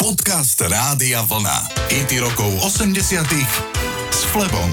Podcast Rádia Vlna. IT rokov 80 s Flebom.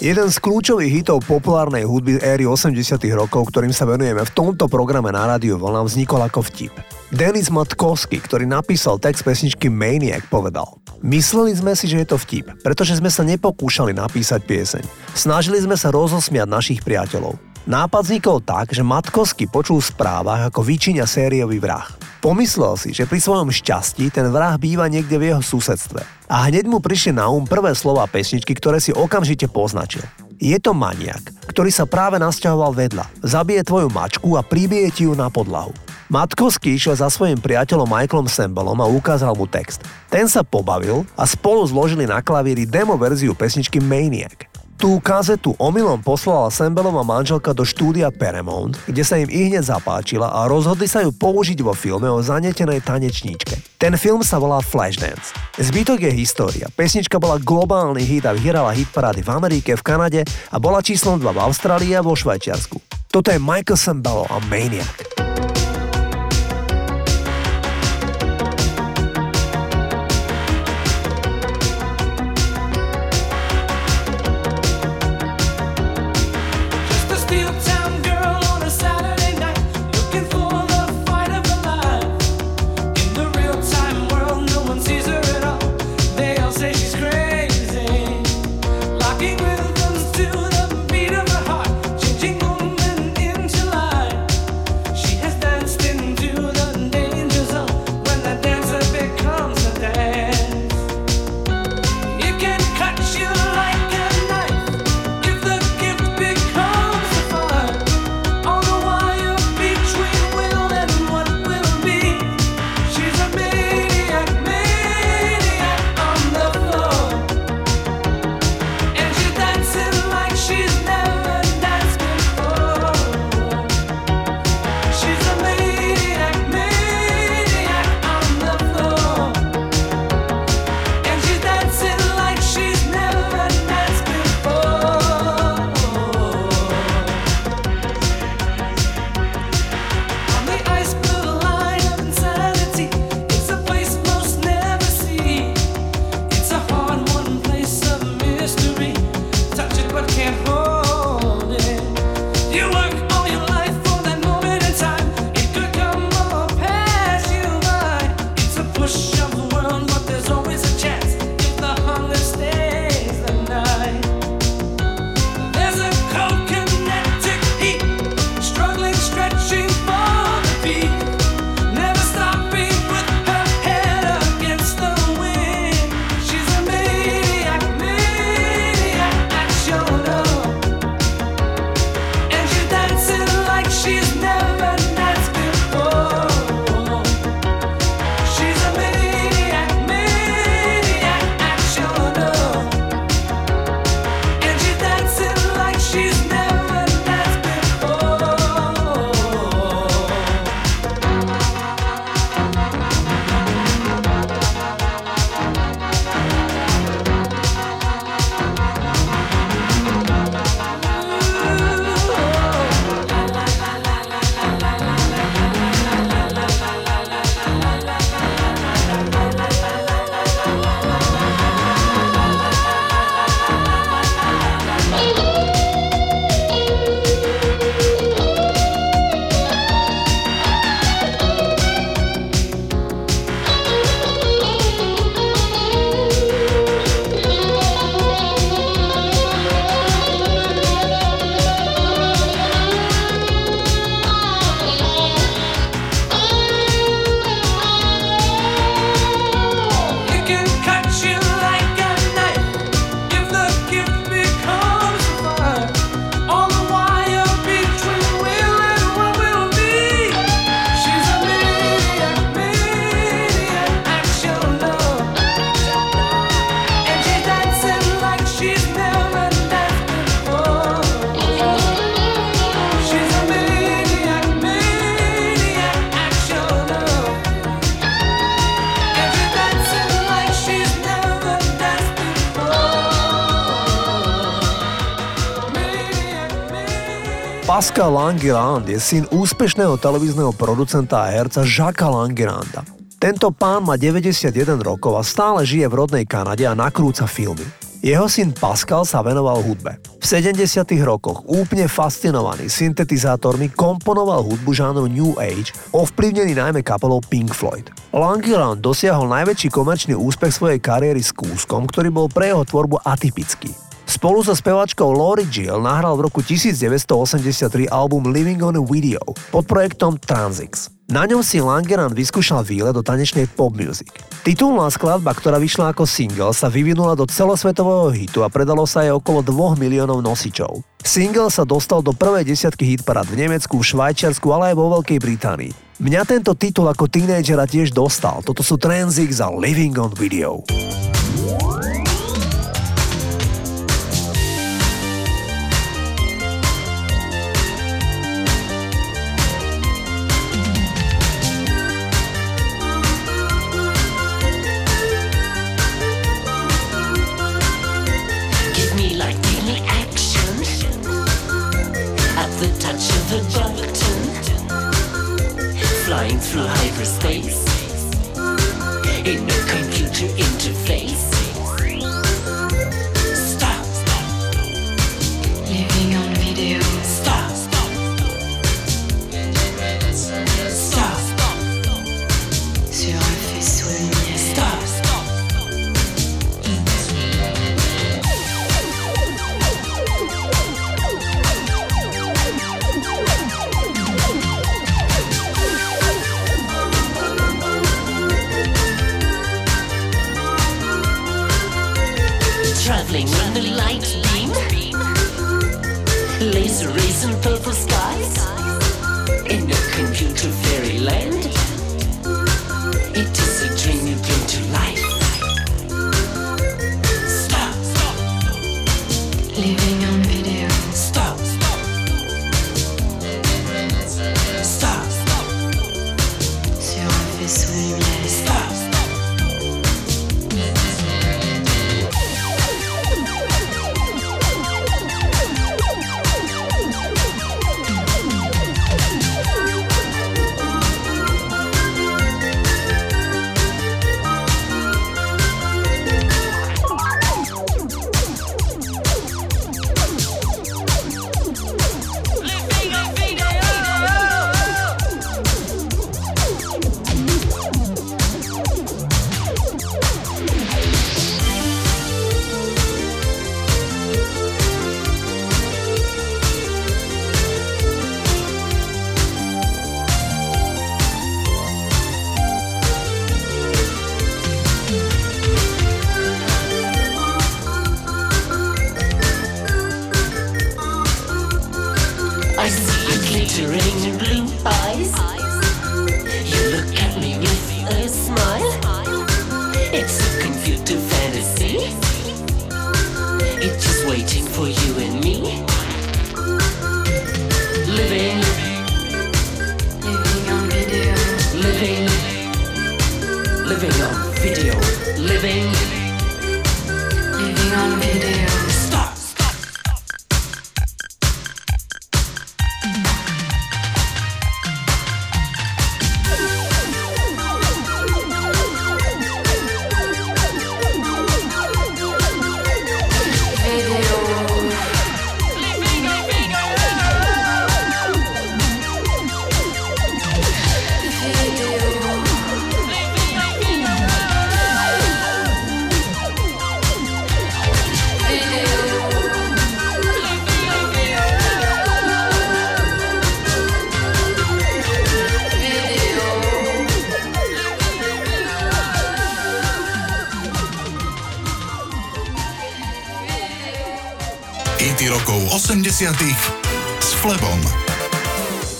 Jeden z kľúčových hitov populárnej hudby éry 80 rokov, ktorým sa venujeme v tomto programe na rádiu Vlna, vznikol ako vtip. Denis Matkovský, ktorý napísal text pesničky Maniac, povedal Mysleli sme si, že je to vtip, pretože sme sa nepokúšali napísať pieseň. Snažili sme sa rozosmiať našich priateľov. Nápad vznikol tak, že Matkovský počul v správach, ako vyčinia sériový vrah. Pomyslel si, že pri svojom šťastí ten vrah býva niekde v jeho susedstve. A hneď mu prišli na um prvé slova pesničky, ktoré si okamžite poznačil. Je to maniak, ktorý sa práve nasťahoval vedľa. Zabije tvoju mačku a pribije ti ju na podlahu. Matkovský išiel za svojim priateľom Michaelom Sembolom a ukázal mu text. Ten sa pobavil a spolu zložili na klavíri demo verziu pesničky Maniac. Tú kazetu omylom poslala Sembelova manželka do štúdia Paramount, kde sa im i hneď zapáčila a rozhodli sa ju použiť vo filme o zanetenej tanečníčke. Ten film sa volá Flashdance. Zbytok je história. Pesnička bola globálny hit a vyhrala hitparády v Amerike, v Kanade a bola číslom 2 v Austrálii a vo Švajčiarsku. Toto je Michael Sembello a Maniac. Pascal Langerand je syn úspešného televízneho producenta a herca Jacques Langeranda. Tento pán má 91 rokov a stále žije v rodnej Kanade a nakrúca filmy. Jeho syn Pascal sa venoval hudbe. V 70. rokoch úplne fascinovaný syntetizátormi komponoval hudbu žánru New Age, ovplyvnený najmä kapelou Pink Floyd. Langeron dosiahol najväčší komerčný úspech svojej kariéry s kúskom, ktorý bol pre jeho tvorbu atypický. Spolu so spevačkou Lori Jill nahral v roku 1983 album Living on a Video pod projektom Transix. Na ňom si Langeran vyskúšal výlet do tanečnej pop music. Titulná skladba, ktorá vyšla ako single, sa vyvinula do celosvetového hitu a predalo sa jej okolo 2 miliónov nosičov. Single sa dostal do prvej desiatky hitparát v Nemecku, v Švajčiarsku, ale aj vo Veľkej Británii. Mňa tento titul ako tínejdžera tiež dostal. Toto sú Transix a Living on Video. boys. S Flebom.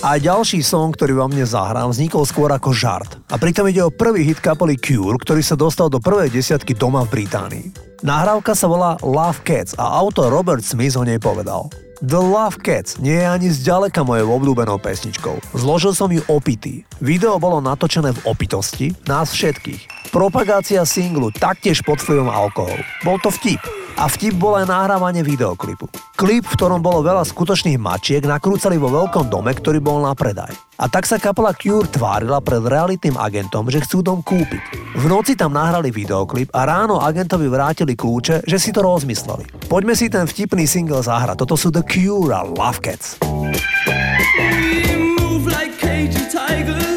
A ďalší song, ktorý vám dnes zahrám, vznikol skôr ako žart. A pritom ide o prvý hit kapely Cure, ktorý sa dostal do prvej desiatky doma v Británii. Nahrávka sa volá Love Cats a autor Robert Smith o nej povedal. The Love Cats nie je ani zďaleka mojou obľúbenou pesničkou. Zložil som ju opitý. Video bolo natočené v opitosti nás všetkých. Propagácia singlu taktiež pod vplyvom alkoholu. Bol to vtip. A vtip bol aj nahrávanie videoklipu. Klip, v ktorom bolo veľa skutočných mačiek, nakrúcali vo veľkom dome, ktorý bol na predaj. A tak sa kapela Cure tvárila pred realitným agentom, že chcú dom kúpiť. V noci tam nahrali videoklip a ráno agentovi vrátili kľúče, že si to rozmysleli. Poďme si ten vtipný single zahrať. Toto sú The Cure a Love Cats. We move like cagey tigers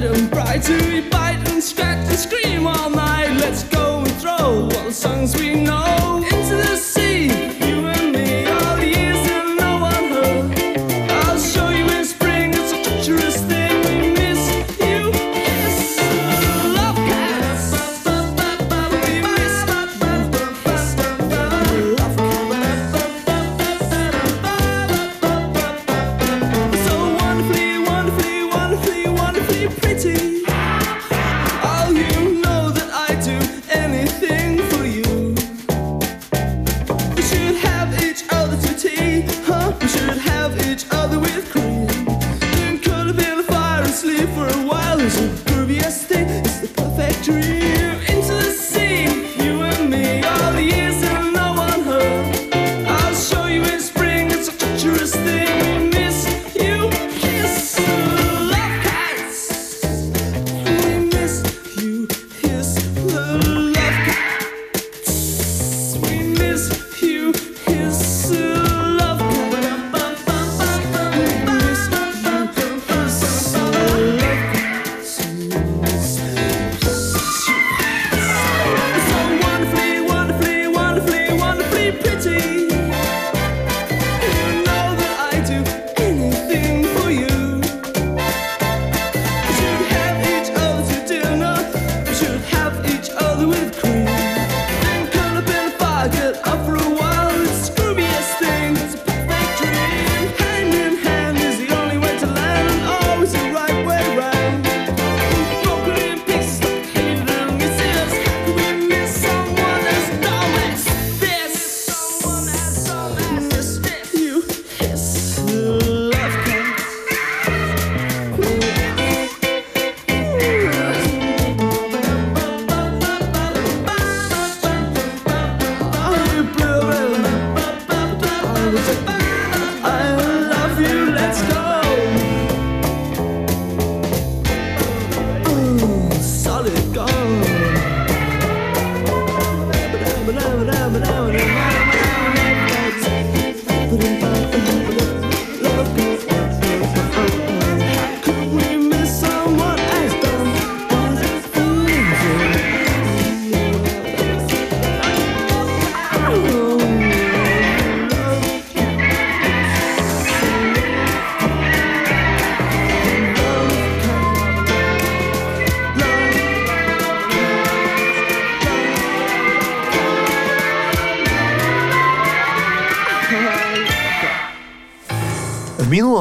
to bite and scratch and scream all night. Let's go and throw all the songs we know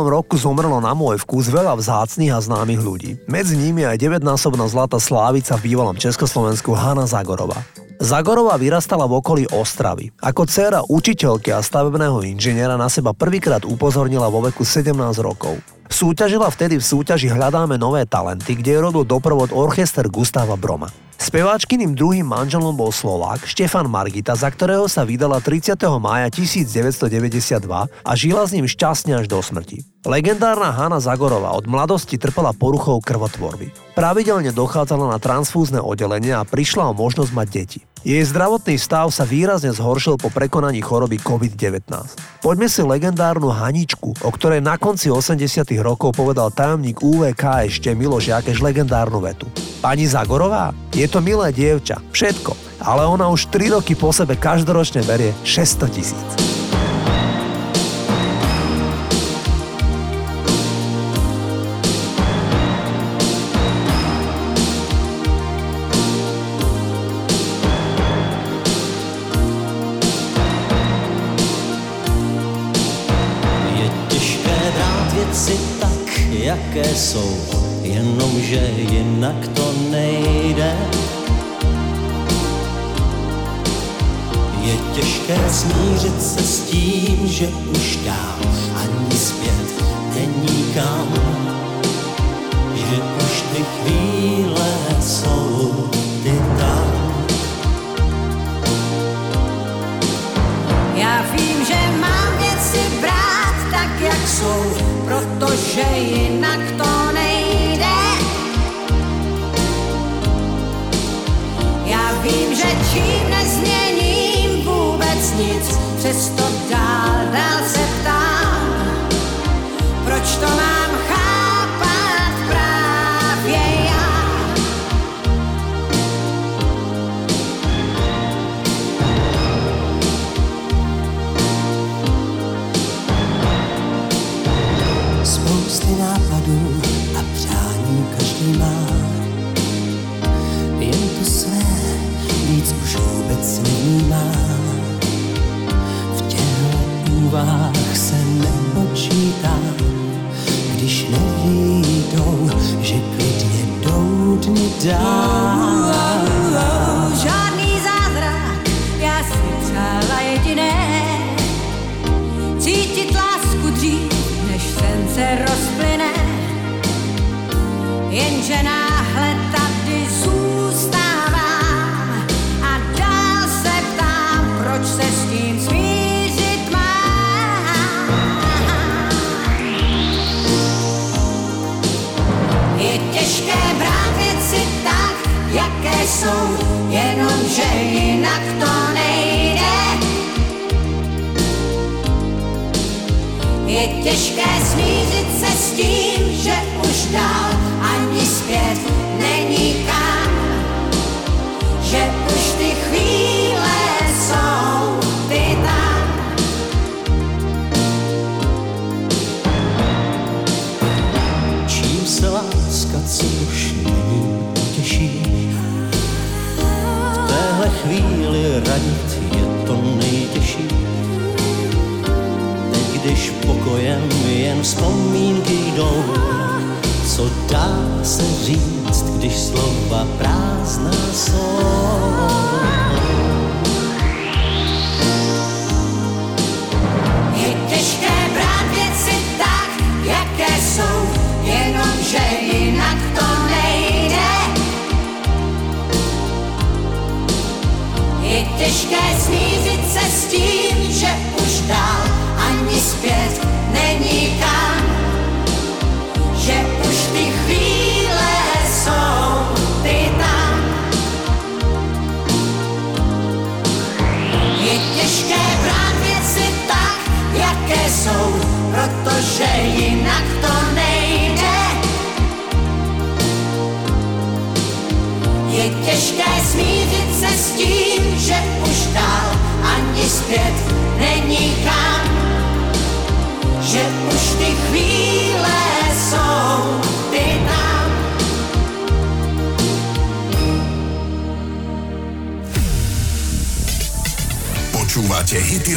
roku zomrelo na môj vkus veľa vzácných a známych ľudí. Medzi nimi aj 9-násobná zlatá slávica v bývalom Československu Hanna Zagorova. Zagorová vyrastala v okolí Ostravy. Ako dcéra učiteľky a stavebného inžiniera na seba prvýkrát upozornila vo veku 17 rokov. Súťažila vtedy v súťaži Hľadáme nové talenty, kde robil doprovod orchester Gustava Broma. Speváčkyným druhým manželom bol Slovák Štefan Margita, za ktorého sa vydala 30. mája 1992 a žila s ním šťastne až do smrti. Legendárna Hanna Zagorová od mladosti trpela poruchou krvotvorby. Pravidelne dochádzala na transfúzne oddelenie a prišla o možnosť mať deti. Jej zdravotný stav sa výrazne zhoršil po prekonaní choroby COVID-19. Poďme si legendárnu Haničku, o ktorej na konci 80 rokov povedal tajomník UVK ešte Miloš Jakeš legendárnu vetu. Pani Zagorová, je to milé dievča, všetko, ale ona už 3 roky po sebe každoročne berie 600 tisíc. Jaké jsou, jenomže jinak to nejde. Je těžké smířit se s tím, že už dál ani zpět není kam. Že už ty chvíle jsou ty tam. Já vím, že mám věci brát tak, jak jsou, protože jinak do. Jenže náhle tady zůstávám A dál se ptám, proč se s tím smířit mám Je těžké brát věci tak, jaké jsou, jenomže jinak to nejde. Je těžké smířit se s tím, že už dál zpět není kam. Že už ty chvíle jsou ty tam. Čím se láska, co už není, těší. V téhle chvíli radit je to nejtěžší. Když pokojem jen vzpomínky jdou, co dá se říct, když slova prázdná jsou. Je těžké brát tak, jaké jsou, jenomže jinak to nejde. Je těžké smířit se s tím,